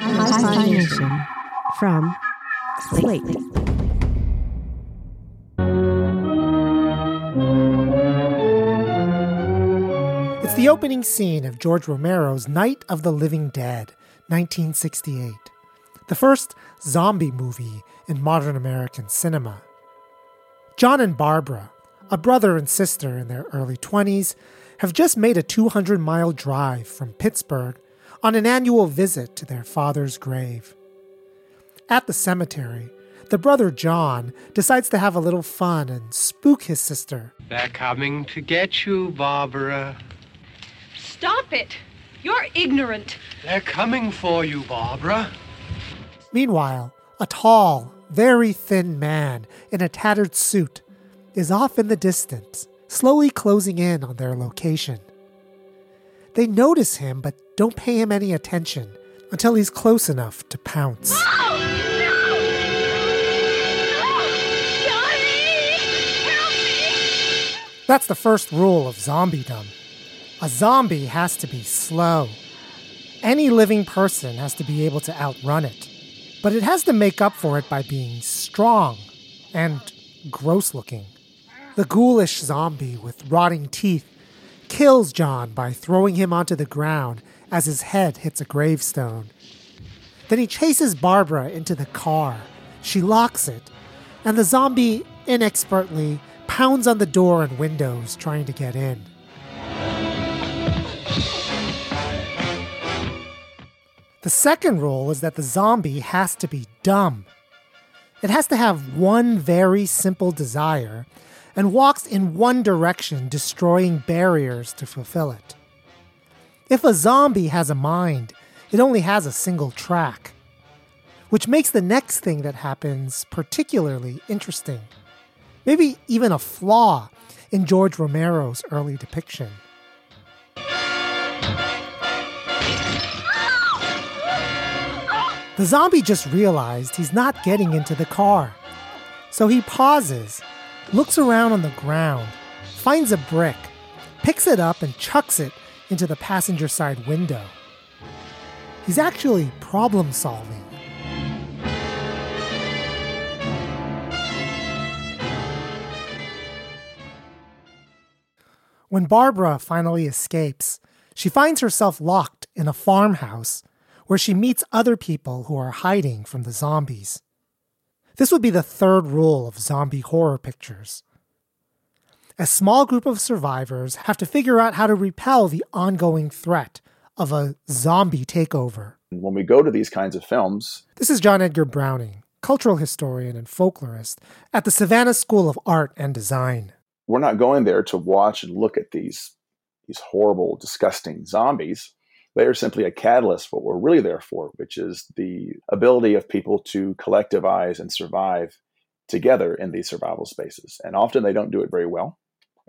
Nation from Slate. It's the opening scene of George Romero's Night of the Living Dead, 1968, the first zombie movie in modern American cinema. John and Barbara, a brother and sister in their early 20s, have just made a 200 mile drive from Pittsburgh on an annual visit to their father's grave. At the cemetery, the brother John decides to have a little fun and spook his sister. They're coming to get you, Barbara. Stop it! You're ignorant. They're coming for you, Barbara. Meanwhile, a tall, very thin man in a tattered suit is off in the distance, slowly closing in on their location. They notice him but don't pay him any attention until he's close enough to pounce. That's the first rule of zombiedom. A zombie has to be slow. Any living person has to be able to outrun it, but it has to make up for it by being strong and gross looking. The ghoulish zombie with rotting teeth kills John by throwing him onto the ground as his head hits a gravestone. Then he chases Barbara into the car. She locks it, and the zombie inexpertly pounds on the door and windows trying to get in. The second rule is that the zombie has to be dumb. It has to have one very simple desire and walks in one direction, destroying barriers to fulfill it. If a zombie has a mind, it only has a single track, which makes the next thing that happens particularly interesting. Maybe even a flaw in George Romero's early depiction. The zombie just realized he's not getting into the car. So he pauses, looks around on the ground, finds a brick, picks it up, and chucks it into the passenger side window. He's actually problem solving. When Barbara finally escapes, she finds herself locked in a farmhouse where she meets other people who are hiding from the zombies. This would be the third rule of zombie horror pictures. A small group of survivors have to figure out how to repel the ongoing threat of a zombie takeover. When we go to these kinds of films, this is John Edgar Browning, cultural historian and folklorist at the Savannah School of Art and Design. We're not going there to watch and look at these, these horrible, disgusting zombies. They are simply a catalyst for what we're really there for, which is the ability of people to collectivize and survive together in these survival spaces. And often they don't do it very well.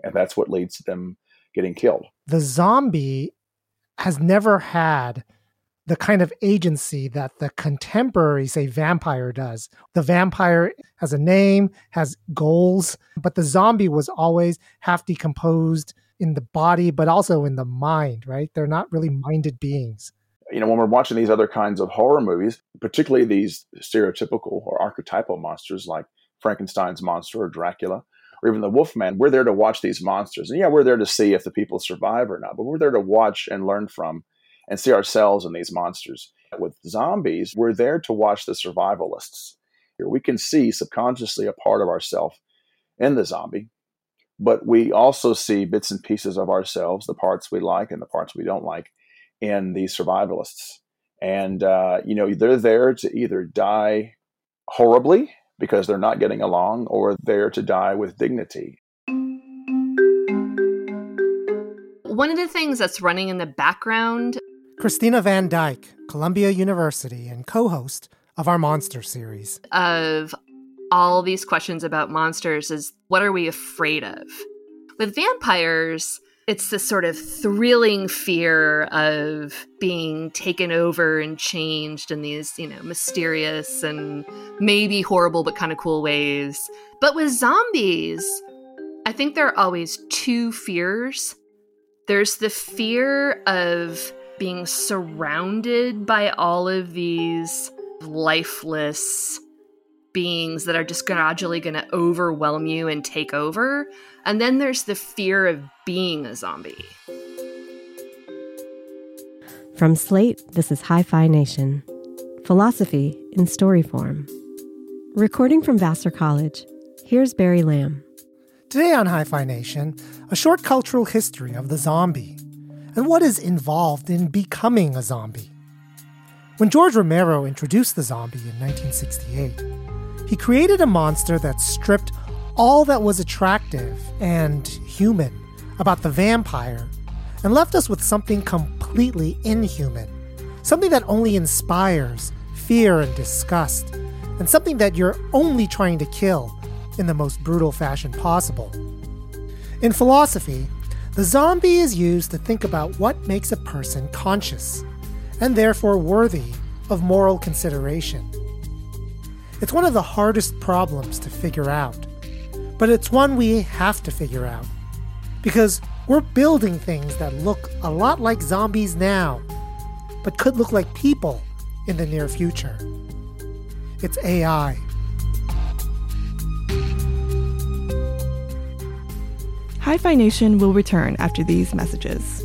And that's what leads to them getting killed. The zombie has never had the kind of agency that the contemporary, say, vampire does. The vampire has a name, has goals, but the zombie was always half decomposed in the body, but also in the mind, right? They're not really minded beings. You know, when we're watching these other kinds of horror movies, particularly these stereotypical or archetypal monsters like Frankenstein's monster or Dracula, or even the Wolfman, we're there to watch these monsters. And yeah, we're there to see if the people survive or not, but we're there to watch and learn from and see ourselves in these monsters. With zombies, we're there to watch the survivalists. Here we can see subconsciously a part of ourselves in the zombie, but we also see bits and pieces of ourselves, the parts we like and the parts we don't like, in these survivalists. And, uh, you know, they're there to either die horribly because they're not getting along or there to die with dignity. One of the things that's running in the background Christina Van Dyke, Columbia University and co host of our Monster series. Of all these questions about monsters, is what are we afraid of? With vampires, it's this sort of thrilling fear of being taken over and changed in these, you know, mysterious and maybe horrible but kind of cool ways. But with zombies, I think there are always two fears. There's the fear of being surrounded by all of these lifeless beings that are just gradually going to overwhelm you and take over. And then there's the fear of being a zombie. From Slate, this is Hi-Phi Nation Philosophy in Story Form. Recording from Vassar College, here's Barry Lam. Today on Hi-Phi Nation, a short cultural history of the zombie and what is involved in becoming a zombie. When George Romero introduced the zombie in 1968, he created a monster that stripped all that was attractive and human about the vampire and left us with something completely inhuman, something that only inspires fear and disgust, and something that you're only trying to kill in the most brutal fashion possible. In philosophy, the zombie is used to think about what makes a person conscious, and therefore worthy of moral consideration. It's one of the hardest problems to figure out, but it's one we have to figure out. Because we're building things that look a lot like zombies now, but could look like people in the near future. It's AI. Hi-Phi Nation will return after these messages.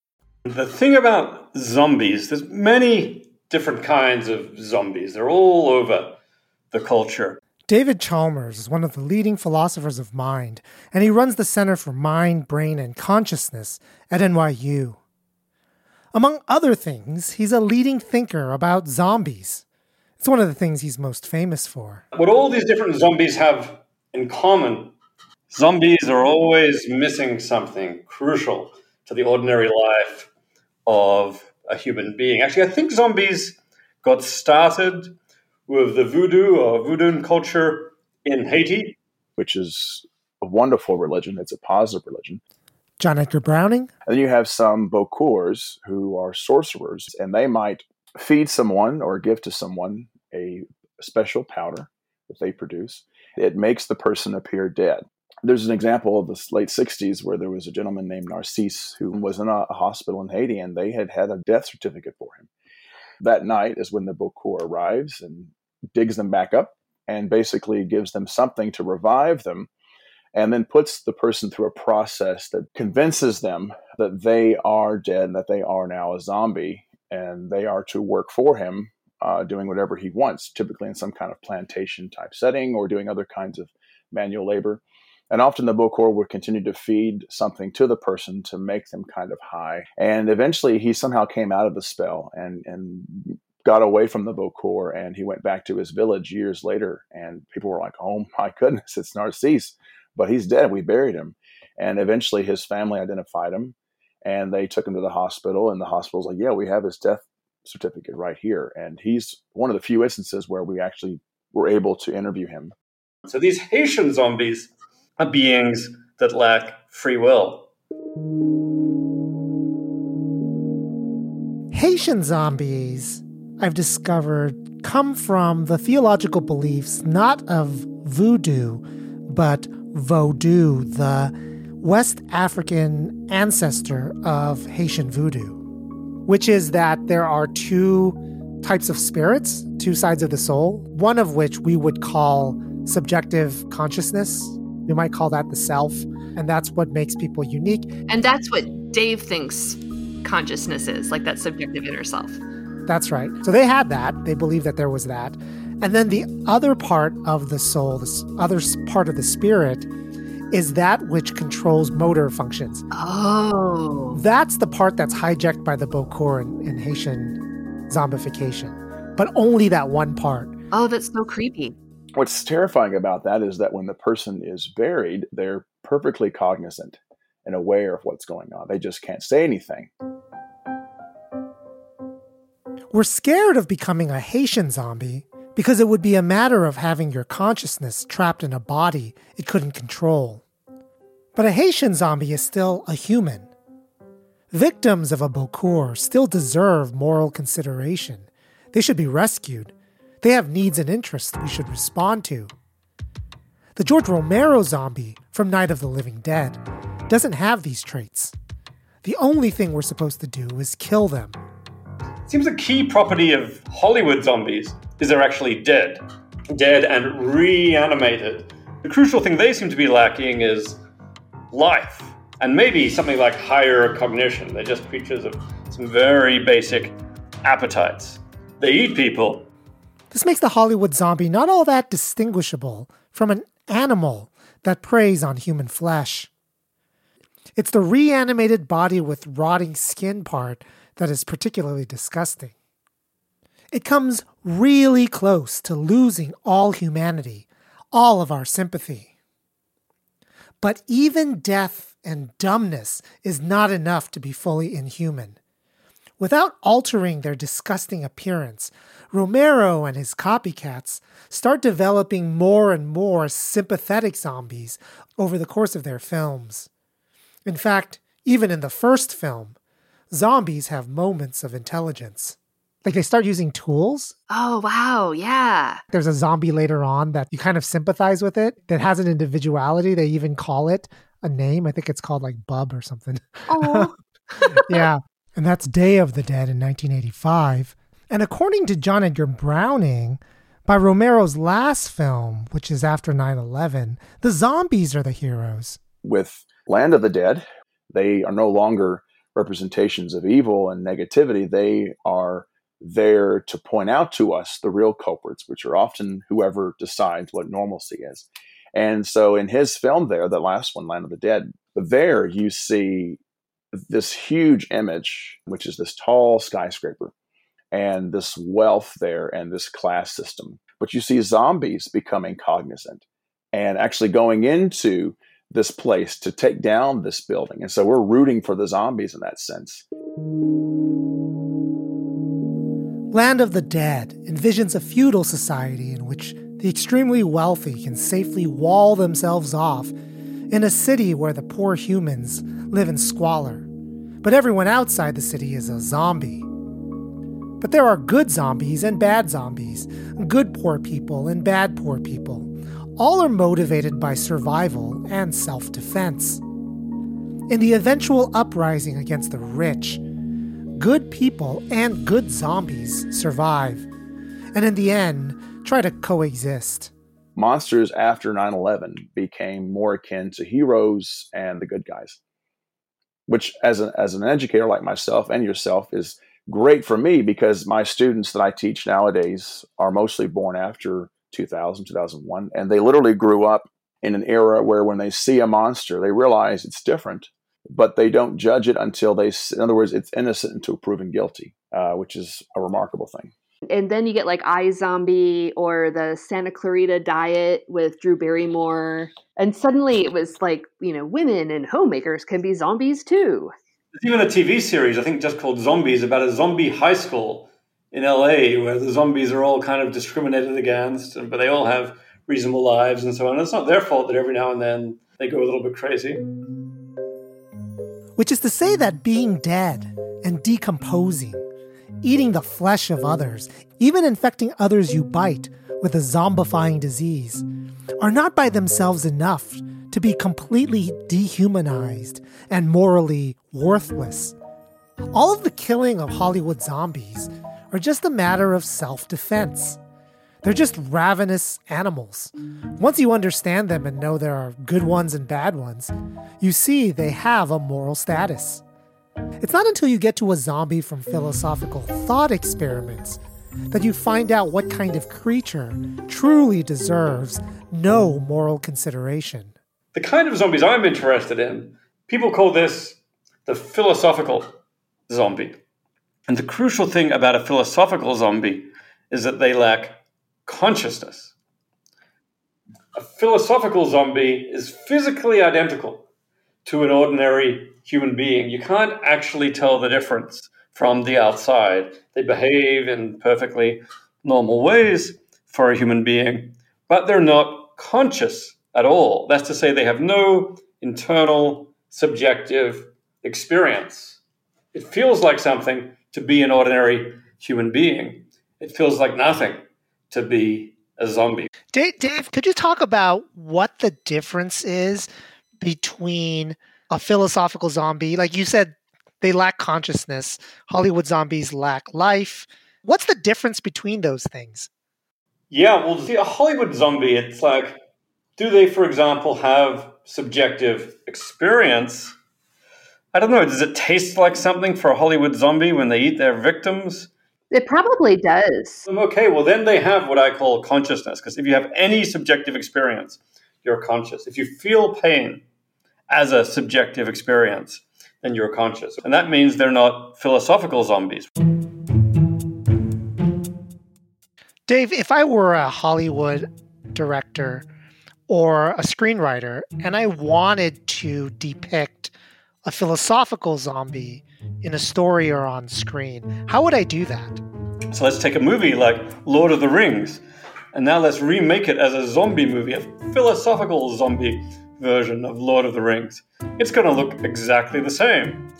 The thing about zombies, there's many different kinds of zombies. They're all over the culture. David Chalmers is one of the leading philosophers of mind, and he runs the Center for Mind, Brain, and Consciousness at NYU. Among other things, he's a leading thinker about zombies. It's one of the things he's most famous for. What all these different zombies have in common, zombies are always missing something crucial to the ordinary life of a human being. Actually, I think zombies got started with the voodoo or voodoo culture in Haiti, which is a wonderful religion. It's a positive religion. John Edgar Browning. And then you have some Bokors who are sorcerers, and they might feed someone or give to someone a special powder that they produce. It makes the person appear dead. There's an example of the late 60s where there was a gentleman named Narcisse who was in a, hospital in Haiti and they had had a death certificate for him. That night is when the Bokor arrives and digs them back up and basically gives them something to revive them and then puts the person through a process that convinces them that they are dead and that they are now a zombie and they are to work for him uh, doing whatever he wants typically in some kind of plantation type setting or doing other kinds of manual labor and often the Bokor would continue to feed something to the person to make them kind of high. And eventually he somehow came out of the spell and, and got away from the Bokor and he went back to his village years later. And people were like, oh my goodness, it's Narcisse, but he's dead. We buried him. And eventually his family identified him and they took him to the hospital. And the hospital's like, yeah, we have his death certificate right here. And he's one of the few instances where we actually were able to interview him. So these Haitian zombies beings that lack free will. Haitian zombies, I've discovered, come from the theological beliefs not of voodoo, but Vodou, the West African ancestor of Haitian voodoo, which is that there are two types of spirits, two sides of the soul, one of which we would call subjective consciousness. We might call that the self, and that's what makes people unique. And that's what Dave thinks consciousness is, like that subjective inner self. That's right. So they had that. They believed that there was that. And then the other part of the soul, this other part of the spirit, is that which controls motor functions. Oh. That's the part that's hijacked by the Bokor in Haitian zombification, but only that one part. Oh, that's so creepy. What's terrifying about that is that when the person is buried, they're perfectly cognizant and aware of what's going on. They just can't say anything. We're scared of becoming a Haitian zombie because it would be a matter of having your consciousness trapped in a body it couldn't control. But a Haitian zombie is still a human. Victims of a Bokor still deserve moral consideration. They should be rescued. They have needs and interests we should respond to. The George Romero zombie from Night of the Living Dead doesn't have these traits. The only thing we're supposed to do is kill them. Seems a key property of Hollywood zombies is they're actually dead. Dead and reanimated. The crucial thing they seem to be lacking is life. And maybe something like higher cognition. They're just creatures of some very basic appetites. They eat people. This makes the Hollywood zombie not all that distinguishable from an animal that preys on human flesh. It's the reanimated body with rotting skin part that is particularly disgusting. It comes really close to losing all humanity, all of our sympathy. But even death and dumbness is not enough to be fully inhuman. Without altering their disgusting appearance, Romero and his copycats start developing more and more sympathetic zombies over the course of their films. In fact, even in the first film, zombies have moments of intelligence. Like they start using tools. Oh, wow. Yeah. There's a zombie later on that you kind of sympathize with it that has an individuality. They even call it a name. I think it's called like Bub or something. Oh. yeah. And that's Day of the Dead in 1985. And according to John Edgar Browning, by Romero's last film, which is after 9 11, the zombies are the heroes. With Land of the Dead, they are no longer representations of evil and negativity. They are there to point out to us the real culprits, which are often whoever decides what normalcy is. And so in his film there, the last one, Land of the Dead, there you see this huge image, which is this tall skyscraper and this wealth there and this class system. But you see zombies becoming cognizant and actually going into this place to take down this building. And so we're rooting for the zombies in that sense. Land of the Dead envisions a feudal society in which the extremely wealthy can safely wall themselves off in a city where the poor humans live in squalor. But everyone outside the city is a zombie. But there are good zombies and bad zombies, good poor people and bad poor people. All are motivated by survival and self defense. In the eventual uprising against the rich, good people and good zombies survive, and in the end, try to coexist. Monsters after 9 11 became more akin to heroes and the good guys, which, as, a, as an educator like myself and yourself, is great for me because my students that I teach nowadays are mostly born after 2000, 2001, and they literally grew up in an era where when they see a monster, they realize it's different but they don't judge it until they, in other words, it's innocent until proven guilty, uh, which is a remarkable thing. And then you get like iZombie or the Santa Clarita Diet with Drew Barrymore. And suddenly it was like, you know, women and homemakers can be zombies too. There's even a TV series, I think just called Zombies, about a zombie high school in LA where the zombies are all kind of discriminated against, but they all have reasonable lives and so on. And It's not their fault that every now and then they go a little bit crazy. which is to say that being dead and decomposing, eating the flesh of others, even infecting others you bite with a zombifying disease, are not by themselves enough to be completely dehumanized and morally worthless. All of the killing of Hollywood zombies are just a matter of self defense. They're just ravenous animals. Once you understand them and know there are good ones and bad ones, you see they have a moral status. It's not until you get to a zombie from philosophical thought experiments that you find out what kind of creature truly deserves no moral consideration. The kind of zombies I'm interested in, people call this the philosophical zombie. And the crucial thing about a philosophical zombie is that they lack consciousness. A philosophical zombie is physically identical to an ordinary human being. You can't actually tell the difference from the outside. They behave in perfectly normal ways for a human being, but they're not conscious at all. That's to say, they have no internal subjective experience. It feels like something to be an ordinary human being, it feels like nothing to be a zombie. Dave, Dave, could you talk about what the difference is between a philosophical zombie? Like you said, they lack consciousness. Hollywood zombies lack life. What's the difference between those things? Yeah, well, see, a Hollywood zombie, it's like, do they, for example, have subjective experience? I don't know. Does it taste like something for a Hollywood zombie when they eat their victims? It probably does. Um, okay, well, then they have what I call consciousness, because if you have any subjective experience, you're conscious. If you feel pain as a subjective experience, then you're conscious. And that means they're not philosophical zombies. Dave, if I were a Hollywood director or a screenwriter and I wanted to depict a philosophical zombie in a story or on screen. How would I do that? So let's take a movie like Lord of the Rings, and now let's remake it as a zombie movie, a philosophical zombie version of Lord of the Rings. It's going to look exactly the same.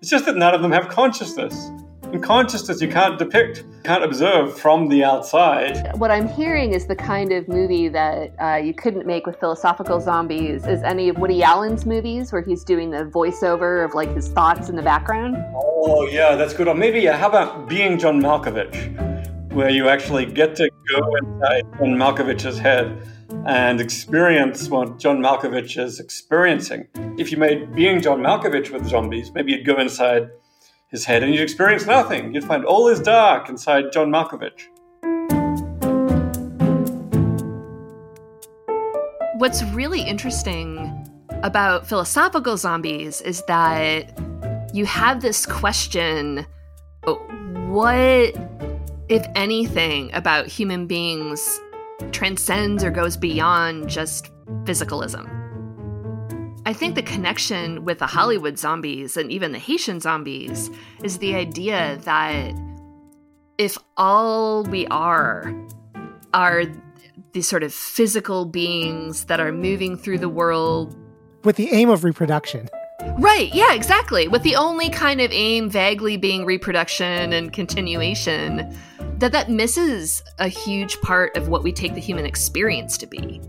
It's just that none of them have consciousness. In consciousness, you can't depict, can't observe from the outside. What I'm hearing is the kind of movie that uh, you couldn't make with philosophical zombies. Is any of Woody Allen's movies where he's doing the voiceover of like his thoughts in the background? Oh yeah, that's good. Or maybe uh, how about Being John Malkovich, where you actually get to go inside John Malkovich's head and experience what John Malkovich is experiencing. If you made Being John Malkovich with zombies, maybe you'd go inside his head and you'd experience nothing. You'd find all is dark inside John Malkovich. What's really interesting about philosophical zombies is that you have this question what, if anything, about human beings transcends or goes beyond just physicalism? I think the connection with the Hollywood zombies and even the Haitian zombies is the idea that if all we are are these sort of physical beings that are moving through the world with the aim of reproduction. Right, yeah, exactly. With the only kind of aim vaguely being reproduction and continuation, that that misses a huge part of what we take the human experience to be.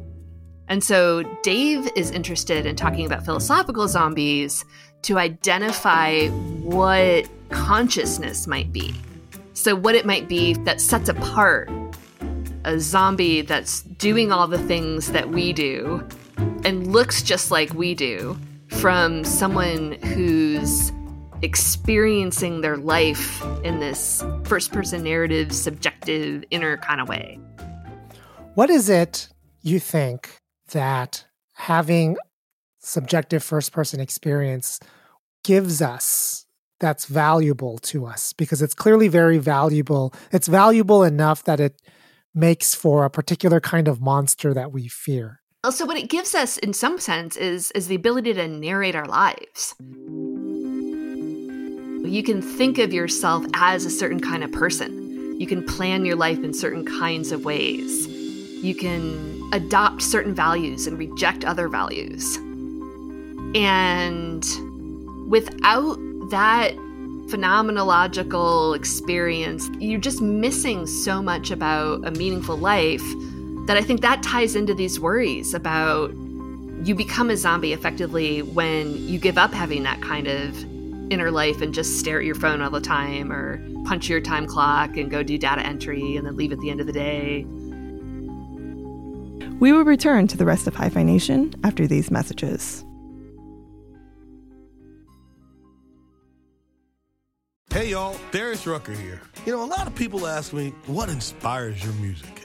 And so Dave is interested in talking about philosophical zombies to identify what consciousness might be. So, what it might be that sets apart a zombie that's doing all the things that we do and looks just like we do from someone who's experiencing their life in this first person narrative, subjective, inner kind of way. What is it you think that having subjective first person experience gives us that's valuable to us because it's clearly very valuable. It's valuable enough that it makes for a particular kind of monster that we fear. Also, what it gives us, in some sense, is is the ability to narrate our lives. You can think of yourself as a certain kind of person. You can plan your life in certain kinds of ways. You can adopt certain values and reject other values. And without that phenomenological experience, you're just missing so much about a meaningful life that I think that ties into these worries about you become a zombie effectively when you give up having that kind of inner life and just stare at your phone all the time or punch your time clock and go do data entry and then leave at the end of the day. We will return to the rest of Hi-Phi Nation after these messages. Hey y'all, Darius Rucker here. You know, a lot of people ask me, what inspires your music?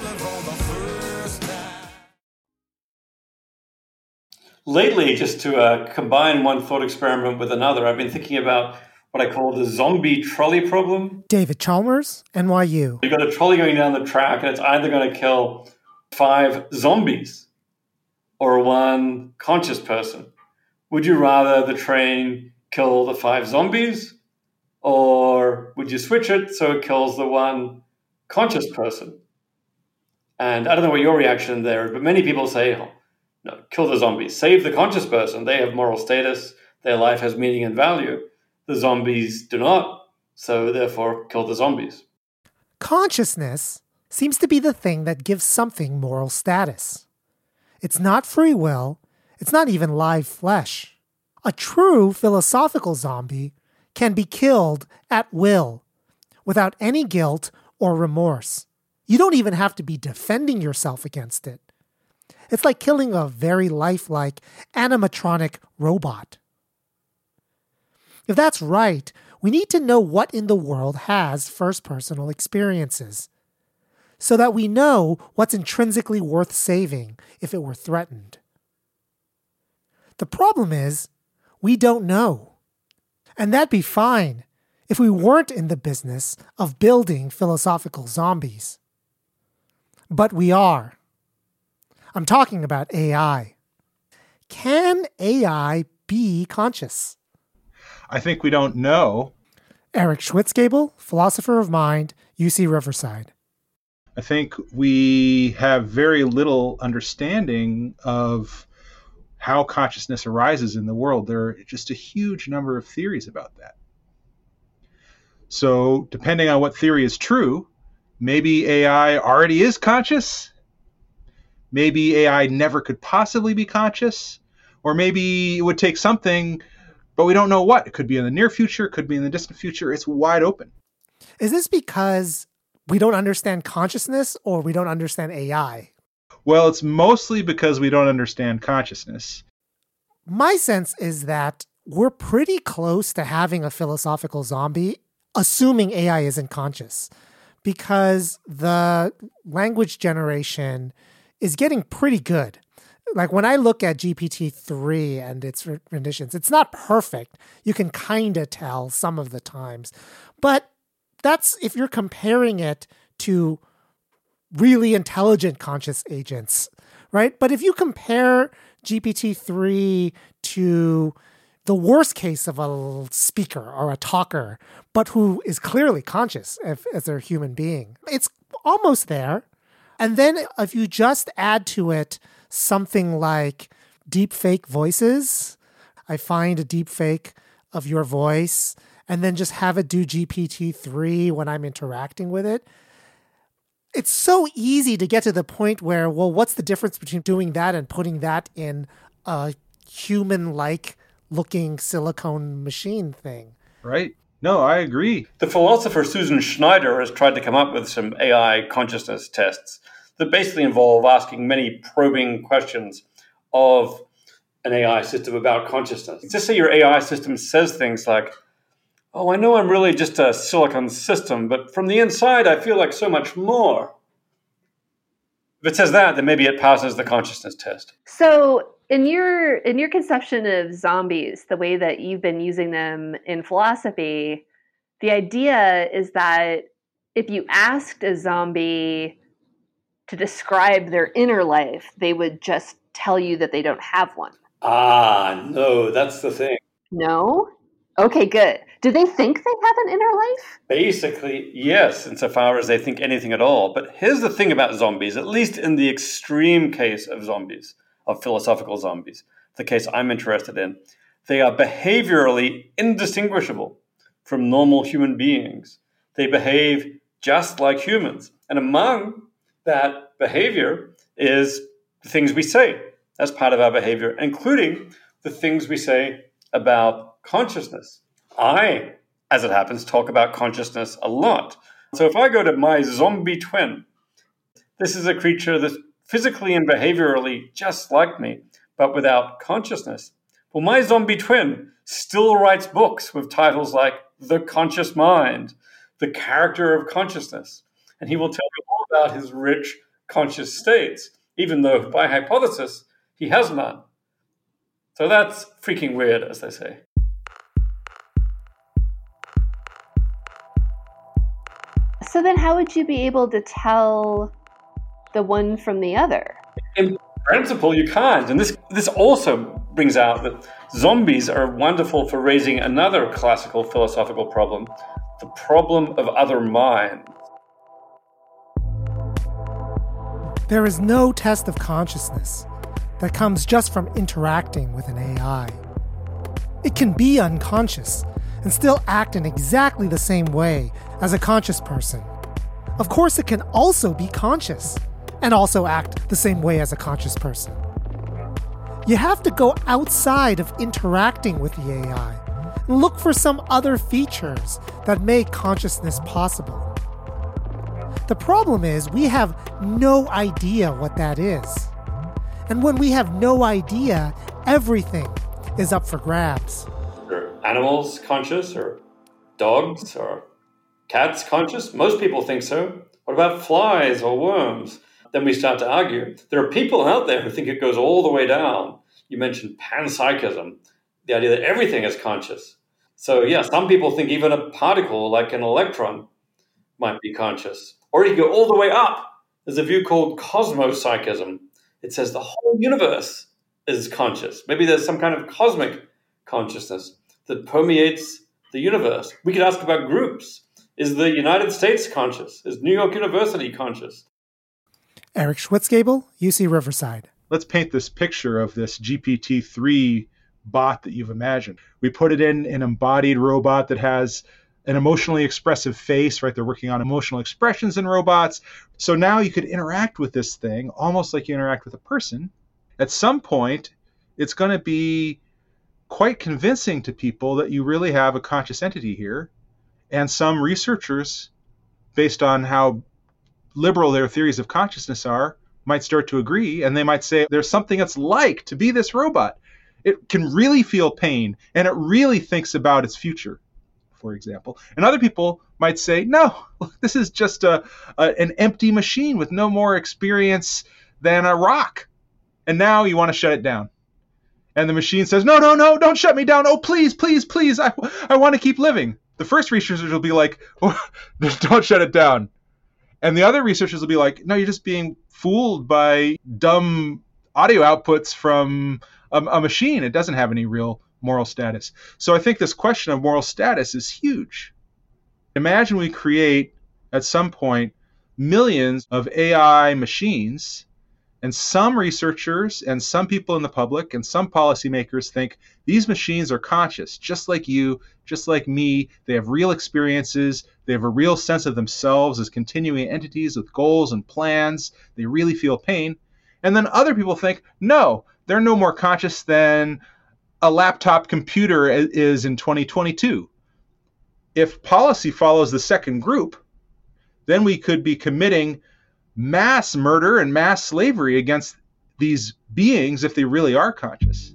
Lately, just to uh, combine one thought experiment with another, I've been thinking about what I call the zombie trolley problem. David Chalmers, NYU. You've got a trolley going down the track, and it's either going to kill five zombies or one conscious person. Would you rather the train kill the five zombies, or would you switch it so it kills the one conscious person? And I don't know what your reaction there is, but many people say, oh, no, kill the zombies. Save the conscious person. They have moral status. Their life has meaning and value. The zombies do not. So therefore, kill the zombies. Consciousness seems to be the thing that gives something moral status. It's not free will. It's not even live flesh. A true philosophical zombie can be killed at will without any guilt or remorse. You don't even have to be defending yourself against it. It's like killing a very lifelike animatronic robot. If that's right, we need to know what in the world has first personal experiences so that we know what's intrinsically worth saving if it were threatened. The problem is, we don't know. And that'd be fine if we weren't in the business of building philosophical zombies. But we are. I'm talking about AI. Can AI be conscious? I think we don't know. Eric Schwitzgebel, philosopher of mind, UC Riverside. I think we have very little understanding of how consciousness arises in the world. There are just a huge number of theories about that. So, depending on what theory is true, maybe AI already is conscious maybe AI never could possibly be conscious, or maybe it would take something, but we don't know what. It could be in the near future, it could be in the distant future. It's wide open. Is this because we don't understand consciousness or we don't understand AI? Well, it's mostly because we don't understand consciousness. My sense is that we're pretty close to having a philosophical zombie, assuming AI isn't conscious, because the language generation is getting pretty good. Like when I look at GPT 3 and its renditions, it's not perfect. You can kind of tell some of the times. But that's if you're comparing it to really intelligent conscious agents, right? But if you compare GPT 3 to the worst case of a speaker or a talker, but who is clearly conscious if, as a human being, it's almost there. And then if you just add to it something like deep fake voices, I find a deep fake of your voice and then just have it do GPT-3 when I'm interacting with it. It's so easy to get to the point where, well, what's the difference between doing that and putting that in a human like looking silicone machine thing? Right. No, I agree. The philosopher Susan Schneider has tried to come up with some AI consciousness tests that basically involve asking many probing questions of an AI system about consciousness. Just say your AI system says things like, Oh, I know I'm really just a silicon system, but from the inside, I feel like so much more. If it says that, then maybe it passes the consciousness test. So, in your in your conception of zombies, the way that you've been using them in philosophy, the idea is that if you asked a zombie to describe their inner life, they would just tell you that they don't have one. Ah, no, that's the thing. No? Okay, good. Do they think they have an inner life? Basically, yes, insofar as they think anything at all. But here's the thing about zombies, at least in the extreme case of zombies, of philosophical zombies, the case I'm interested in, they are behaviorally indistinguishable from normal human beings. They behave just like humans. And among that behavior is the things we say as part of our behavior, including the things we say about consciousness. I, as it happens, talk about consciousness a lot. So if I go to my zombie twin, this is a creature that's physically and behaviorally just like me, but without consciousness. Well, my zombie twin still writes books with titles like The Conscious Mind, The Character of Consciousness, and he will tell you all about his rich conscious states, even though by hypothesis he has none. So that's freaking weird, as they say. So then, how would you be able to tell the one from the other? In principle, you can't. And this, this also brings out that zombies are wonderful for raising another classical philosophical problem the problem of other minds. There is no test of consciousness that comes just from interacting with an AI. It can be unconscious and still act in exactly the same way as a conscious person. Of course, it can also be conscious and also act the same way as a conscious person. You have to go outside of interacting with the AI and look for some other features that make consciousness possible. The problem is, we have no idea what that is. And when we have no idea, everything is up for grabs. Are animals conscious or dogs or cats conscious? Most people think so. What about flies or worms? Then we start to argue. There are people out there who think it goes all the way down. You mentioned panpsychism, the idea that everything is conscious. So, yeah, some people think even a particle like an electron might be conscious. Or you go all the way up. There's a view called cosmopsychism. It says the whole universe is conscious. Maybe there's some kind of cosmic consciousness that permeates the universe. We could ask about groups. Is the United States conscious? Is New York University conscious? Eric Schwitzgebel, UC Riverside. Let's paint this picture of this GPT 3 bot that you've imagined. We put it in an embodied robot that has an emotionally expressive face, right? They're working on emotional expressions in robots. So now you could interact with this thing almost like you interact with a person. At some point, it's going to be quite convincing to people that you really have a conscious entity here. And some researchers, based on how liberal their theories of consciousness are, might start to agree. And they might say there's something it's like to be this robot. It can really feel pain and it really thinks about its future for example. And other people might say, no, this is just a, a, an empty machine with no more experience than a rock. And now you want to shut it down. And the machine says, no, no, no, don't shut me down. Oh, please, please, please. I, I want to keep living. The first researchers will be like, oh, don't shut it down. And the other researchers will be like, no, you're just being fooled by dumb audio outputs from a, a machine. It doesn't have any real moral status. So I think this question of moral status is huge. Imagine we create at some point millions of AI machines, and some researchers and some people in the public and some policymakers think these machines are conscious, just like you, just like me. They have real experiences, they have a real sense of themselves as continuing entities with goals and plans, they really feel pain. And then other people think, no, they're no more conscious than a laptop computer is in 2022. If policy follows the second group, then we could be committing mass murder and mass slavery against these beings if they really are conscious.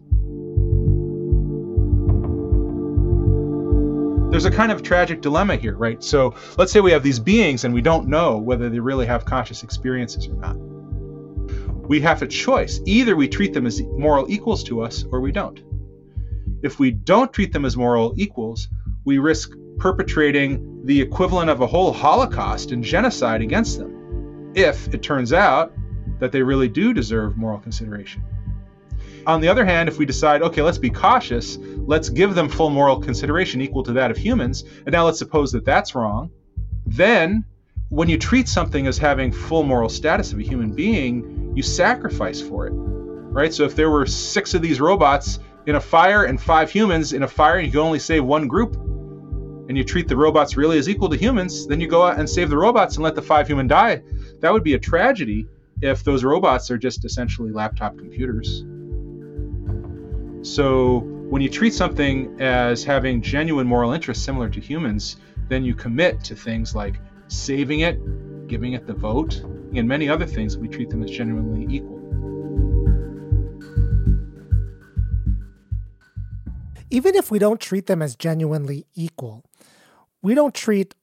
There's a kind of tragic dilemma here, right? So let's say we have these beings and we don't know whether they really have conscious experiences or not. We have a choice. Either we treat them as moral equals to us or we don't. If we don't treat them as moral equals, we risk perpetrating the equivalent of a whole Holocaust and genocide against them. if it turns out that they really do deserve moral consideration. On the other hand, if we decide, okay, let's be cautious, let's give them full moral consideration equal to that of humans, and now let's suppose that that's wrong, then when you treat something as having full moral status of a human being, you sacrifice for it. Right? So if there were six of these robots in a fire and five humans in a fire, and you can only save one group, and you treat the robots really as equal to humans, then you go out and save the robots and let the five human die. That would be a tragedy if those robots are just essentially laptop computers. So when you treat something as having genuine moral interest similar to humans, then you commit to things like saving it, giving it the vote, and many other things. We treat them as genuinely equal. Even if we don't treat them as genuinely equal, we don't treat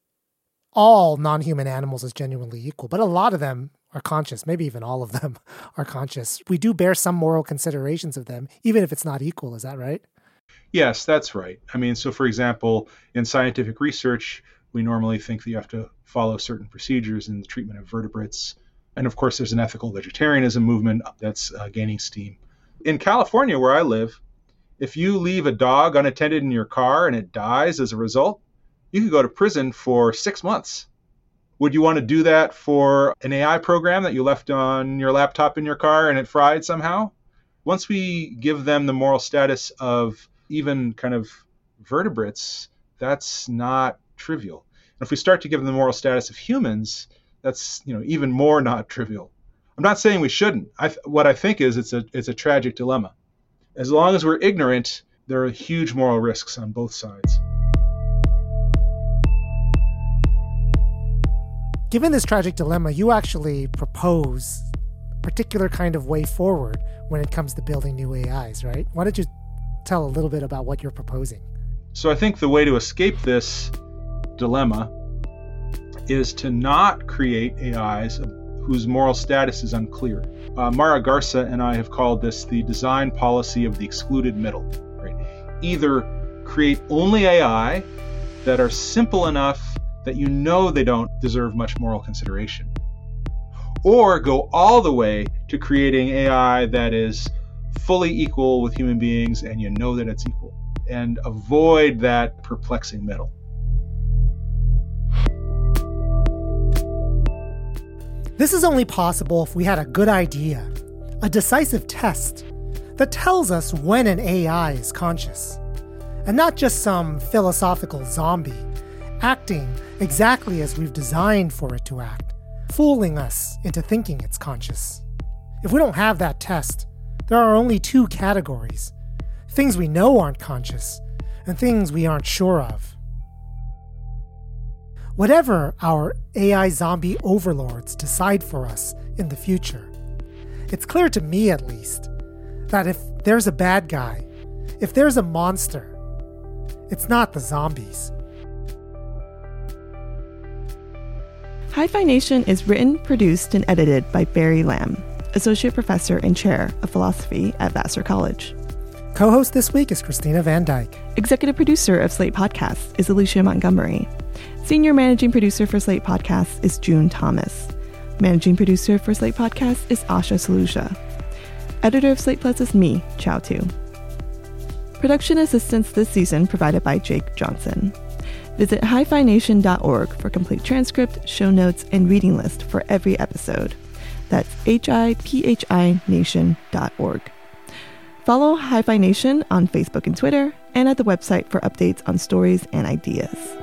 all non human animals as genuinely equal, but a lot of them are conscious, maybe even all of them are conscious. We do bear some moral considerations of them, even if it's not equal. Is that right? Yes, that's right. I mean, so for example, in scientific research, we normally think that you have to follow certain procedures in the treatment of vertebrates. And of course, there's an ethical vegetarianism movement that's uh, gaining steam. In California, where I live, if you leave a dog unattended in your car and it dies as a result, you could go to prison for six months. Would you want to do that for an AI program that you left on your laptop in your car and it fried somehow? Once we give them the moral status of even kind of vertebrates, that's not trivial. And if we start to give them the moral status of humans, that's you know even more not trivial. I'm not saying we shouldn't. I, what I think is it's a it's a tragic dilemma. As long as we're ignorant, there are huge moral risks on both sides. Given this tragic dilemma, you actually propose a particular kind of way forward when it comes to building new AIs, right? Why don't you tell a little bit about what you're proposing? So I think the way to escape this dilemma is to not create AIs whose moral status is unclear. Uh, Mara Garza and I have called this the design policy of the excluded middle. Right? Either create only AI that are simple enough that you know they don't deserve much moral consideration. Or go all the way to creating AI that is fully equal with human beings and you know that it's equal. And avoid that perplexing middle. This is only possible if we had a good idea, a decisive test that tells us when an AI is conscious, and not just some philosophical zombie acting exactly as we've designed for it to act, fooling us into thinking it's conscious. If we don't have that test, there are only two categories things we know aren't conscious, and things we aren't sure of. Whatever our AI zombie overlords decide for us in the future, it's clear to me at least that if there's a bad guy, if there's a monster, it's not the zombies. Hi-Phi Nation is written, produced, and edited by Barry Lam, Associate Professor and Chair of Philosophy at Vassar College. Co host this week is Christina Van Dyke. Executive producer of Slate Podcasts is Alicia Montgomery. Senior managing producer for Slate Podcasts is June Thomas. Managing producer for Slate Podcasts is Asha Saluja. Editor of Slate Plus is me, Chau Tu. Production assistance this season provided by Jake Johnson. Visit hiphination.org for complete transcript, show notes, and reading list for every episode. That's hiphination.org. Follow Hi-Phi Nation on Facebook and Twitter, and at the website for updates on stories and ideas.